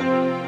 Música